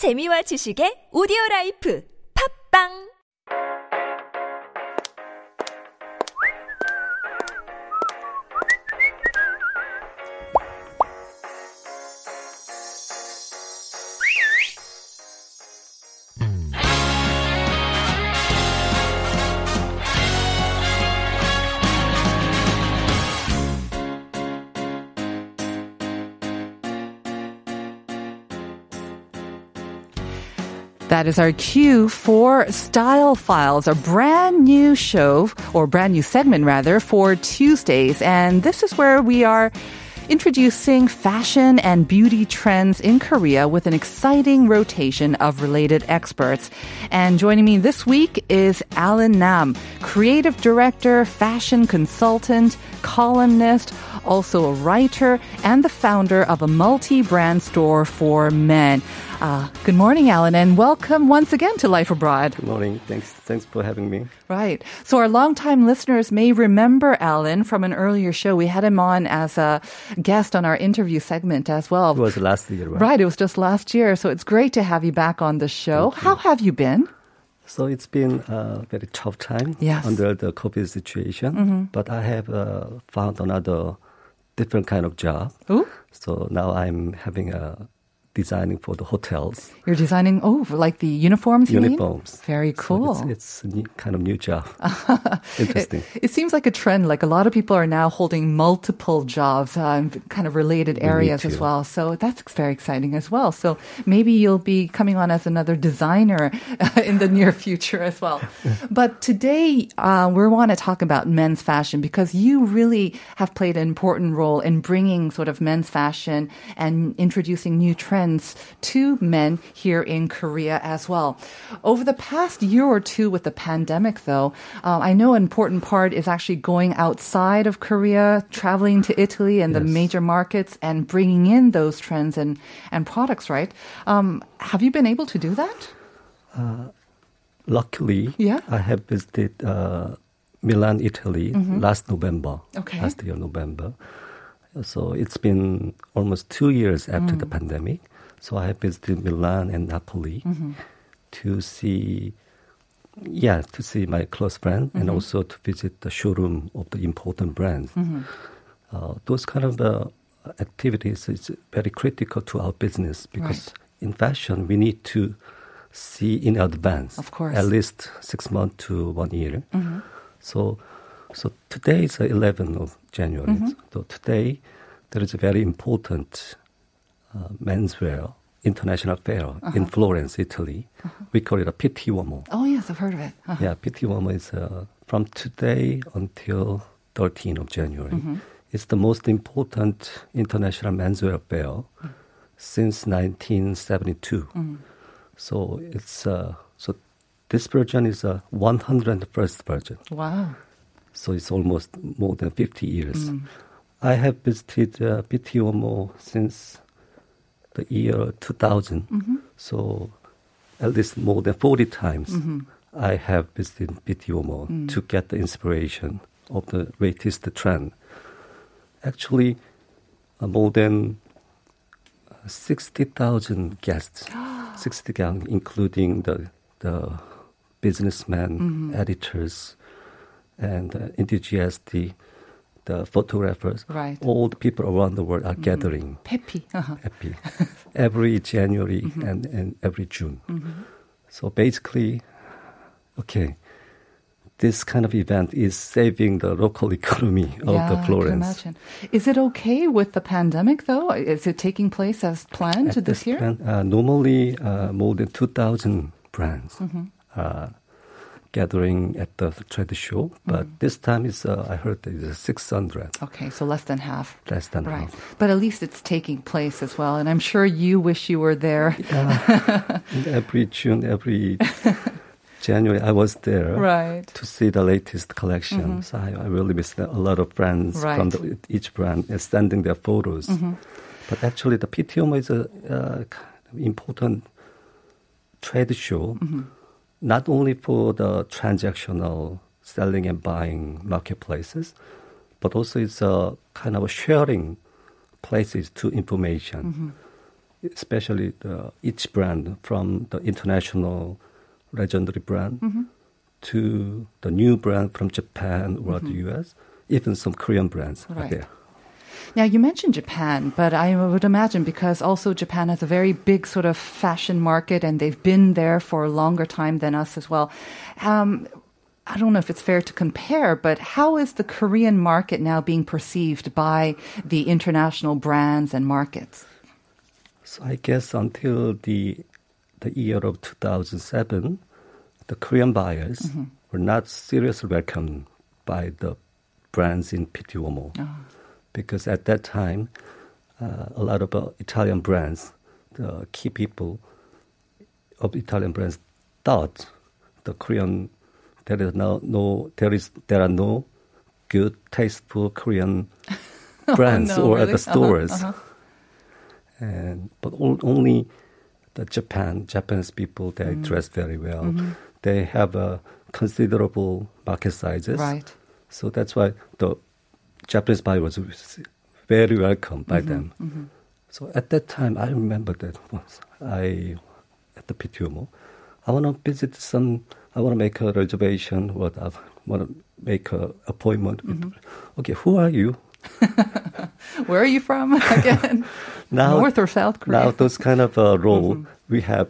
재미와 지식의 오디오 라이프. 팝빵 That is our cue for Style Files, a brand new show, or brand new segment rather, for Tuesdays. And this is where we are introducing fashion and beauty trends in Korea with an exciting rotation of related experts. And joining me this week is Alan Nam, creative director, fashion consultant, columnist, also a writer, and the founder of a multi-brand store for men. Uh, good morning, Alan, and welcome once again to Life Abroad. Good morning. Thanks. Thanks for having me. Right. So our longtime listeners may remember Alan from an earlier show. We had him on as a guest on our interview segment as well. It was last year, right? Right. It was just last year. So it's great to have you back on the show. How have you been? So it's been a very tough time Yes. under the COVID situation, but I have uh, found another different kind of job. Ooh. So now I'm having a designing for the hotels You're designing, oh, like the uniforms, you mean? uniforms. Very So cool. it's, it's a new, kind of new job. Interesting. It, it seems like a trend. Like a lot of people are now holding multiple jobs uh, in kind of related areas as well. So that's very exciting as well. So maybe you'll be coming on as another designer in the near future as well. but today uh, we want to talk about men's fashion because you really have played an important role in bringing sort of men's fashion and introducing new trends to men here in Korea as well. Over the past year or two with the pandemic, though, um, I know an important part is actually going outside of Korea, traveling to Italy and the major markets and bringing in those trends and, and products, right? Um, have you been able to do that? Luckily, Yeah. I have visited uh, Milan, Italy last November. Okay. Last year, November. So it's been almost two years after the pandemic. So I have visited Milan and Napoli mm-hmm. to see, yeah, to see my close friend and mm-hmm. also to visit the showroom of the important brands. Mm-hmm. Uh, those kind of uh, activities is very critical to our business because in fashion we need to see in advance, Of course. at least six months to one year. So, so today is the 11th of January. So today there is a very important uh, menswear international fair in Florence, Italy. We call it a Pitti Uomo. Oh, yes, I've heard of it. Uh, Yeah, Pitti Uomo is uh, from today until 13th of January. It's the most important international menswear fair since 1972. So it's uh, so this version is a 101st version. Wow. So it's almost more than 50 years. I have visited uh, Pitti Uomo since the year 2000. So at least more than 40 times I have visited Pitti Uomo to get the inspiration of the latest trend. Actually, uh, more than uh, 60,000 guests, 60,000, including the, the businessmen, editors, and uh, enthusiastic, the photographers. Right. All the people around the world are gathering Peppy. Uh-huh. happy every January and, and every June. So basically, okay, this kind of event is saving the local economy of yeah, the I can Florence. imagine. Is it okay with the pandemic, though? Is it taking place as planned At this year? plan- uh, normally, uh, more than 2,000 brands Mm-hmm. Gathering at the trade show, but Mm. this time is uh, I heard it's 600, Okay, so less than half. less than Right. half. But at least it's taking place as well. And I'm sure you wish you were there. And every June, every January, I was there. Right. to see the latest collection. So I, I really miss a lot of friends from the, each brand uh, sending their photos. But actually, the Pitti Uomo is a uh, important trade show, not only for the transactional selling and buying marketplaces, but also it's a kind of a sharing places to information. especially the, each brand from the international legendary brand Mm-hmm. to the new brand from Japan or the US, even some Korean brands are Mm-hmm. There. Now, you mentioned Japan, but I would imagine because also Japan has a very big sort of fashion market and they've been there for a longer time than us as well. Um, I don't know if it's fair to compare, but how is the Korean market now being perceived by the international brands and markets? So I guess until the the year of 2007, the Korean buyers Mm-hmm. were not seriously welcomed by the brands in Pitti. Oh. Because at that time, uh, a lot of uh, Italian brands, the key people of Italian brands thought the Korean there is no, no there is there are no good tasteful Korean brands no, or really? at the Uh-huh, stores uh-huh. and but all, only the Japan Japanese people they Mm. dress very well. Mm-hmm. They have a considerable market sizes, Right. So that's why the Japanese buyer was very welcome by Mm-hmm. them. So at that time, I remember that once I at the Pitti Uomo, I want to visit some. I want to make a reservation. What I want to make a appointment. With, Mm-hmm. Okay, who are you? Where are you from again? Now, North or South Korea? Now, those kind of uh, role we have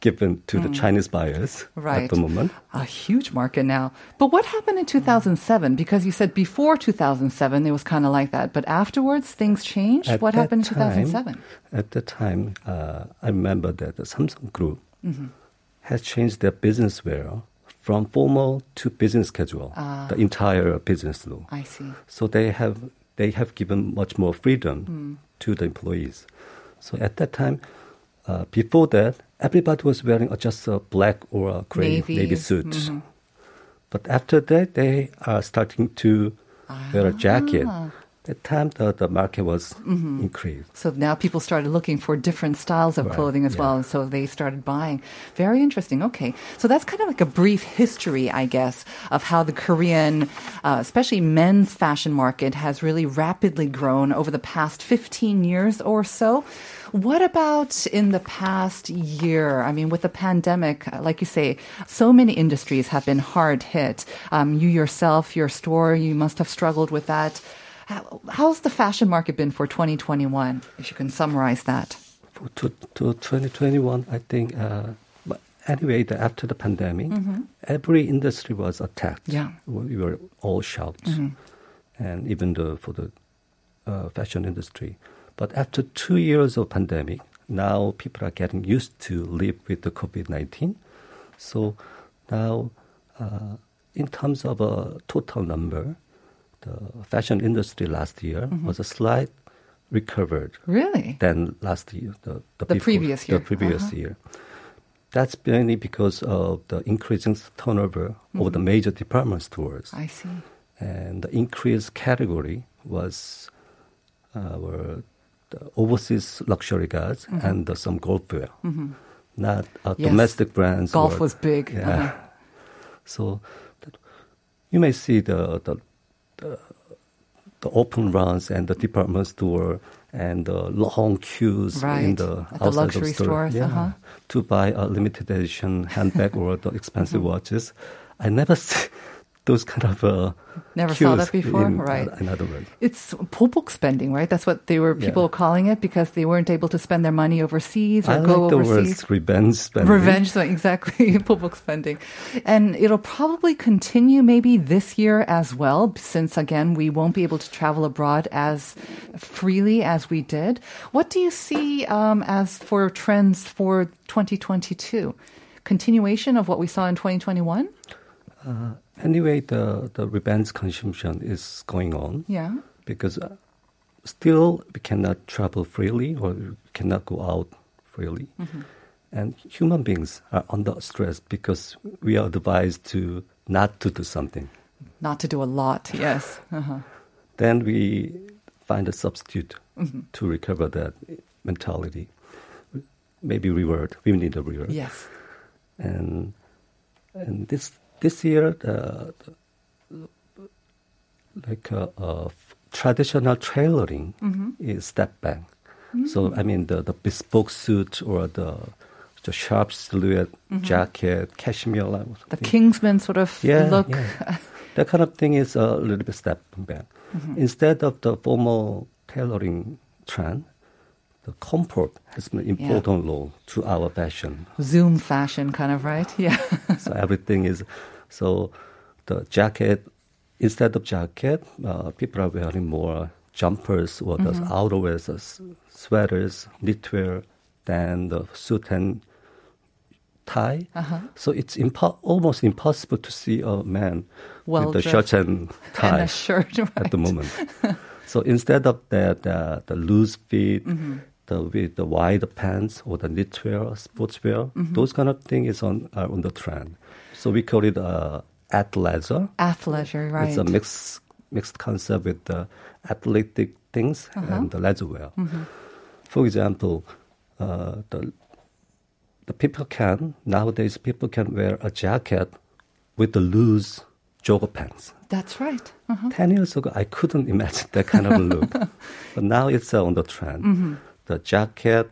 given to the Chinese buyers Mm. Right. at the moment. A huge market now. But what happened in 2007? Because you said before 2007 it was kind of like that, but afterwards things changed. At what happened in 2007? At the time, uh, I remember that the Samsung Group Mm-hmm. has changed their business wear from formal to business casual, Ah. the entire business law. I see. So they have they have given much more freedom Hmm. to the employees. So at that time, uh, before that, everybody was wearing just a black or a gray Navy. navy, suit. Mhm. But after that, they are starting to wear a jacket. That time, the, the market was Mm-hmm. increased. So now people started looking for different styles of Right, clothing as yeah. well. And so they started buying. Very interesting. Okay. So that's kind of like a brief history, I guess, of how the Korean, uh, especially men's fashion market has really rapidly grown over the past 15 years or so. What about in the past year? I mean, with the pandemic, uh, like you say, so many industries have been hard hit. Um, you yourself, your store, you must have struggled with that. How, how's the fashion market been for 2021? If you can summarize that. For to, to 2021, I think, uh, but anyway, the, after the pandemic, every industry was attacked. Mm-hmm. Yeah. Mm-hmm. We were all shocked. And even the, for the uh, fashion industry. But after two years of pandemic, now people are getting used to live with the COVID-19. So now, uh, in terms of a total number, the fashion industry last year Mm-hmm. was a slight recovered Really? than last year, the, The before- previous year. The previous Uh-huh. year. That's mainly because of the increasing turnover of the major department stores. Mm-hmm. I see. And the increased category was uh, were the overseas luxury goods and the, some golf wear, not uh, Mm-hmm. Yes. domestic brands. Golf or- was big. Yeah. Uh-huh. So that, you may see the, the the the open runs and the department store and the long queues Right. in the At the outside luxury of store stores, yeah, uh-huh. to buy a limited edition handbag or the expensive watches. I never see those kind of uh, Never saw that before? In, Right. In other words. It's pobok spending, right? That's what they were people Yeah. calling it because they weren't able to spend their money overseas or I go like the overseas. words revenge spending. Revenge, so exactly, pobok spending. And it'll probably continue maybe this year as well, since again, we won't be able to travel abroad as freely as we did. What do you see um, as for trends for 2022? Continuation of what we saw in 2021? Anyway, the, the revenge consumption is going on. Yeah. because uh, still we cannot travel freely or we cannot go out freely. And human beings are under stress because we are advised to not to do something. Not to do a lot, yes. Uh-huh. Then we find a substitute to recover that mentality. Maybe reward. We need a reward. Yes. And and this this year, the, the- like uh, uh, traditional tailoring is step back. So I mean the, the bespoke suit or the the sharp silhouette jacket, cashmere. like The. Kingsman sort of yeah, look. yeah. that kind of thing is a little bit step back. Instead of the formal tailoring trend, comfort has an important role to our fashion. Zoom fashion, kind of, right? Yeah. so everything is so the jacket instead of jacket uh, people are wearing more jumpers or the outerwears uh, s- sweaters knitwear than the suit and tie so it's impo- almost impossible to see a man Well with the shirt and tie and shirt, right? at the moment so instead of that uh, the loose fit the with the wide pants or the knitwear sportswear those kind of thing is on are on the trend so we call it uh, athleisure Athleisure, right? it's a mixed mixed concept with the athletic things Uh-huh. and the leisure wear. Mm-hmm. For example, uh, the the people can nowadays people can wear a jacket with the loose jogger pants. That's right. Uh-huh. Ten years ago, I couldn't imagine that kind of a look, but now it's uh, on the trend. Mm-hmm. The jacket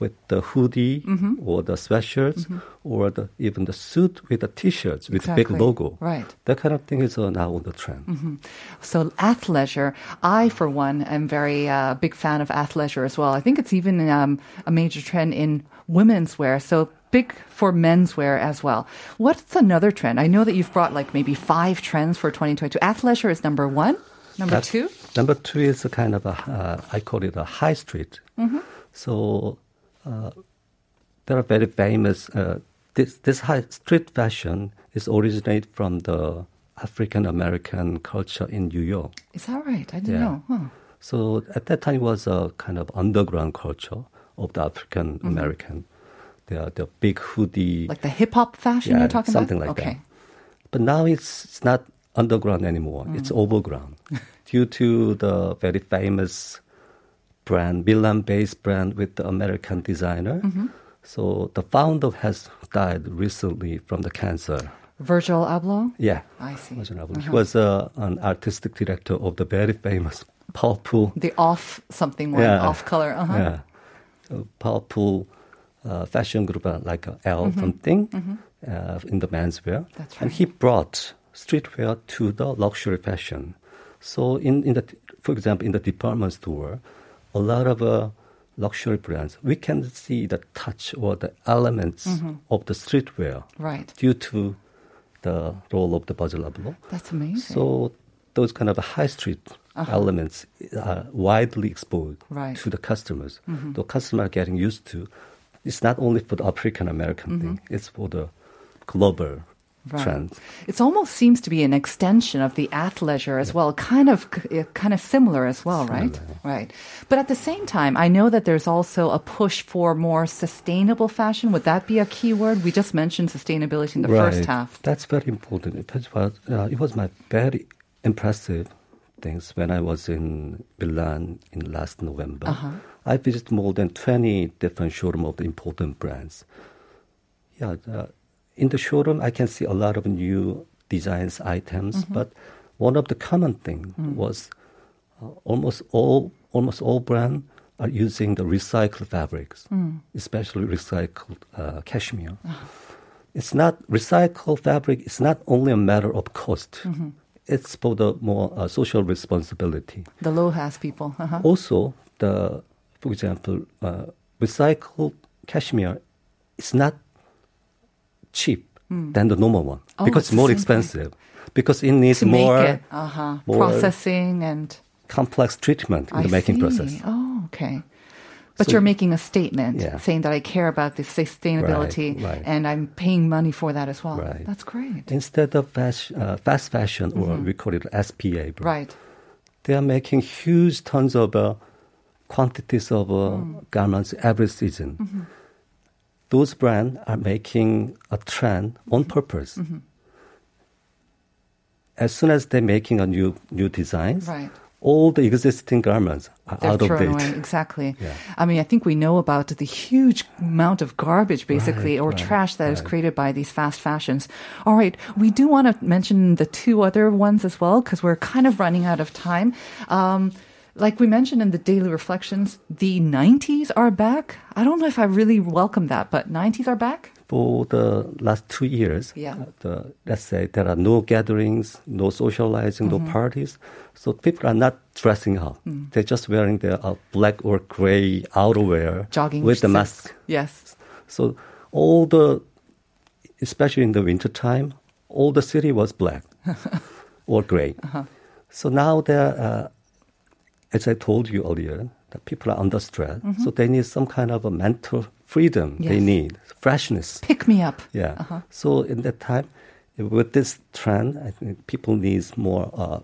with the hoodie Mm-hmm. or the sweatshirts or the, even the suit with the t-shirts with big logo. Right. That kind of thing is uh, now on the trend. So athleisure, I for one am very uh, big fan of athleisure as well. I think it's even um, a major trend in women's wear. So big for men's wear as well. What's another trend? I know that you've brought like maybe five trends for 2022. Athleisure is number one. Number That's- two. Number two is a kind of a, uh, I call it a high street. So uh, there are very famous, uh, this, this high street fashion is originated from the African American culture in New York. Is that right? I didn't Yeah. know. Huh. So at that time it was a kind of underground culture of the African American. They are the big hoodie. Like the hip hop fashion Yeah, you're talking something about? like okay. that. But now it's, it's not underground anymore. It's overground due to the very famous brand, Milan-based brand with the American designer. So the founder has died recently from the cancer. Virgil Abloh? Yeah, I see. Virgil Abloh. He was uh, an artistic director of the very famous powerful The off something one, Yeah. off color. Uh-huh. yeah, a powerful uh, fashion group uh, like uh, L something uh, in the menswear. Mm-hmm. That's And he brought streetwear to the luxury fashion. So in, in the, for example, in the department store, a lot of uh, luxury brands, we can see the touch or the elements Mm-hmm. of the streetwear Right. due to the role of the Virgil Abloh. That's amazing. So those kind of high street elements are widely exposed Right. to the customers. The customer are getting used to. It's not only for the African American thing; it's for the global Right. trend. It almost seems to be an extension of the athleisure as well, kind of uh, kind of similar as well, right? Right. But at the same time, I know that there's also a push for more sustainable fashion. Would that be a key word? We just mentioned sustainability in the first half. That's very important. It was, uh, it was my very impressive things when I was in Milan in last November. Uh-huh. I visited more than 20 different showrooms of important brands. Yeah, uh, in the showroom, I can see a lot of new designs, items, Mm-hmm. but one of the common thing Mm. was uh, almost all almost all brands are using the recycled fabrics, Mm. especially recycled uh, cashmere. Uh-huh. It's not recycled fabric. It's not only a matter of cost. Mm-hmm. It's for the more uh, social responsibility. The low has people. Uh-huh. Also, the for example, uh, recycled cashmere is not cheap than the normal one Oh, because it's more expensive because it needs more uh-huh. more- processing and complex treatment in I the making see. process. Oh, okay. But So- you're making a statement Yeah. saying that I care about the sustainability Right, right. and I'm paying money for that as well. Right. That's great. Instead of fast, uh, fast fashion, or we call it SPA, Mm-hmm. Right. they are making huge tons of uh, quantities of uh, Mm. garments every season. Mm-hmm. Those brands are making a trend on purpose. Mm-hmm. As soon as they're making a new new designs, Right. all the existing garments are They're out of date. away. Exactly. Yeah. I mean, I think we know about the huge amount of garbage, basically, Right, or right, trash that is right. created by these fast fashions. All right. We do want to mention the two other ones as well, because we're kind of running out of time. Um, like we mentioned in the daily reflections, the 90s are back. I don't know if I really welcome that, but 90s are back. For the last two years, Yeah. the, let's say there are no gatherings, no socializing, Mm-hmm. no parties. So people are not dressing up. Mm. They're just wearing their uh, black or gray outerwear Jogging with the mask. Yes. So all the, especially in the wintertime, all the city was black or gray. Uh-huh. So now they're, uh, as I told you earlier, that people are under stress. So they need some kind of a mental freedom. They Mm-hmm. Need freshness. Pick me up. Yeah. Uh-huh. So in that time, with this trend, I think people need more uh,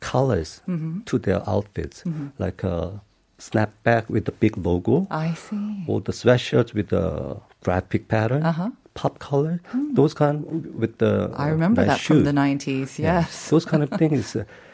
colors Mm-hmm. to their outfits, like a snapback with the big logo, I see. or the sweatshirts with the graphic pattern, Uh-huh. pop color, those kind with the. I remember nice that from the 90s. Yeah. Yes. Those kind of things uh,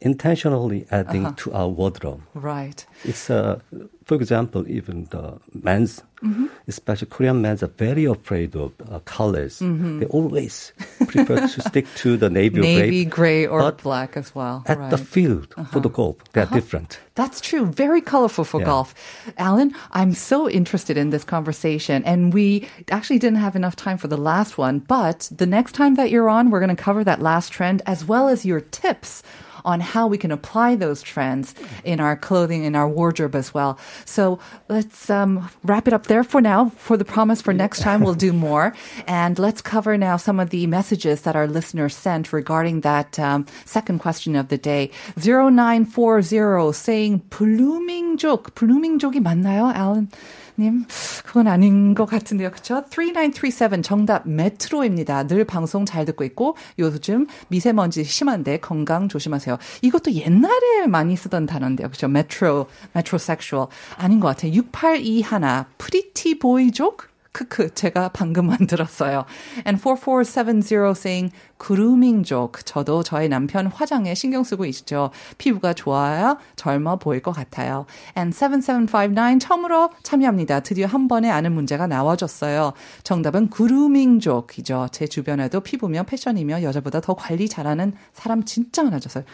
intentionally adding Uh-huh. to our wardrobe. Right. It's uh, for example, even the men's, Mm-hmm. especially Korean men's, are very afraid of uh, colors. They always prefer to stick to the navy, Mm-hmm. Navy, gray. gray, or black as well. At right. the field for the golf, they are different. That's true. Very colorful for Yeah. golf. Alan, I'm so interested in this conversation. And we actually didn't have enough time for the last one. But the next time that you're on, we're going to cover that last trend as well as your tips on how we can apply those trends in our clothing, in our wardrobe as well. So let's um, wrap it up there for now. For the promise for next time, we'll do more. And let's cover now some of the messages that our listeners sent regarding that um, second question of the day. 0940 saying 블루밍족. 블루밍족이 맞나요, Alan? 님, 그건 아닌 것 같은데요. 그쵸? 3937 정답 메트로입니다. 늘 방송 잘 듣고 있고 요즘 미세먼지 심한데 건강 조심하세요. 이것도 옛날에 많이 쓰던 단어인데요. 그쵸? 메트로, 메트로섹슈얼. 아닌 것 같아요. 6821 프리티 보이족? 크크, 제가 방금 만들었어요. And 4470 saying 그루밍족. 저도 저희 남편 화장에 신경 쓰고 있죠. 피부가 좋아야 젊어 보일 것 같아요. And 7759 처음으로 참여합니다. 드디어 한 번에 아는 문제가 나와줬어요. 정답은 그루밍족이죠. 제 주변에도 피부며 패션이며 여자보다 더 관리 잘하는 사람 진짜 많아졌어요.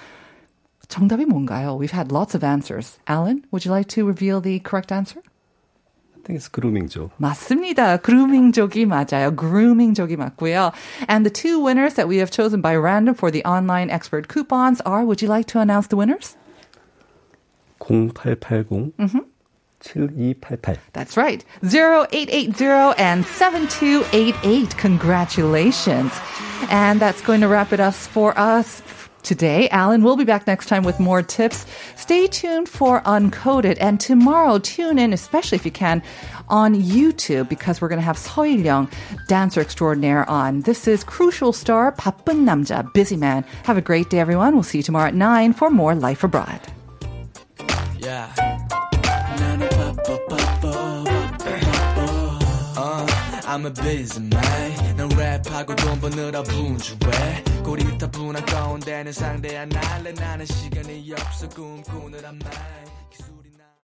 정답이 뭔가요? We've had lots of answers. Alan, would you like to reveal the correct answer? I think it's grooming죠. 맞습니다. 그루밍족이 맞아요. 그루밍족이 맞고요. And the two winners that we have chosen by random for the online expert coupons are, would you like to announce the winners? 0880 7288. That's right. 0880 and 7288. Congratulations. And that's going to wrap it up for us today. Alan will be back next time with more tips. Stay tuned for Uncoded. And tomorrow, tune in, especially if you can, on YouTube because we're going to have Seo Il-young, dancer extraordinaire, on. This is Crucial Star, 바쁜 남자, busy man. Have a great day, everyone. We'll see you tomorrow at 9 for more Life Abroad. Yeah. 나는 바빠 바빠 바빠 바빠 uh, I'm a busy man 난 랩하고 돈 버느라 분주해 고리타분한 가운데는 상대 안 할래 나는 시간이 없어. 꿈꾸느라 말